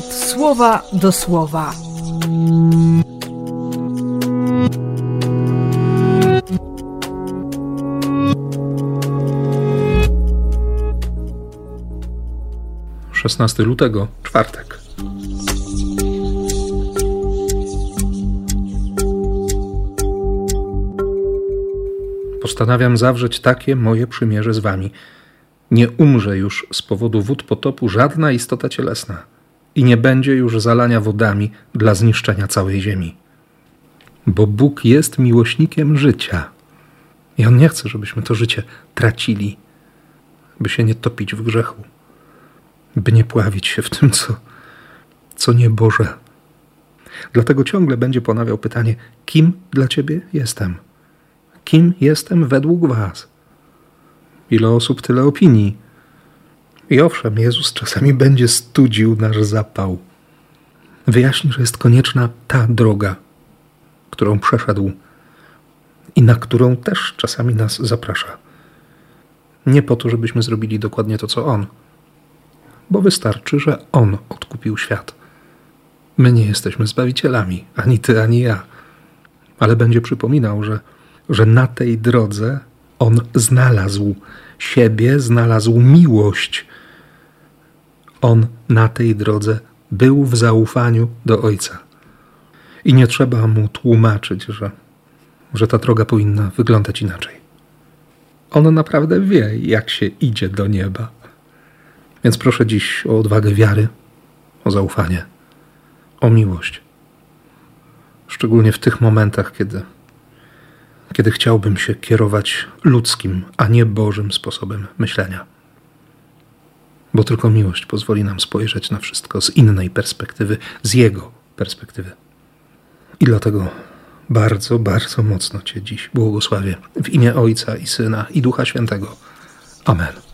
słowa do słowa. Szesnasty lutego, czwartek. Postanawiam zawrzeć takie moje przymierze z wami. Nie umrze już z powodu wód potopu żadna istota cielesna i nie będzie już zalania wodami dla zniszczenia całej ziemi. Bo Bóg jest miłośnikiem życia i On nie chce, żebyśmy to życie tracili, by się nie topić w grzechu, by nie pławić się w tym, co, co nieboże. Dlatego ciągle będzie ponawiał pytanie: kim dla Ciebie jestem? Kim jestem według Was? Ile osób, tyle opinii. I owszem, Jezus czasami będzie studził nasz zapał. Wyjaśni, że jest konieczna ta droga, którą przeszedł i na którą też czasami nas zaprasza. Nie po to, żebyśmy zrobili dokładnie to, co On, bo wystarczy, że On odkupił świat. My nie jesteśmy zbawicielami, ani Ty, ani ja, ale będzie przypominał, że, że na tej drodze On znalazł siebie, znalazł miłość. On na tej drodze był w zaufaniu do Ojca. I nie trzeba mu tłumaczyć, że, że ta droga powinna wyglądać inaczej. On naprawdę wie, jak się idzie do nieba. Więc proszę dziś o odwagę wiary, o zaufanie, o miłość. Szczególnie w tych momentach, kiedy, kiedy chciałbym się kierować ludzkim, a nie Bożym sposobem myślenia. Bo tylko miłość pozwoli nam spojrzeć na wszystko z innej perspektywy, z Jego perspektywy. I dlatego bardzo, bardzo mocno Cię dziś błogosławię w imię Ojca i Syna i Ducha Świętego. Amen.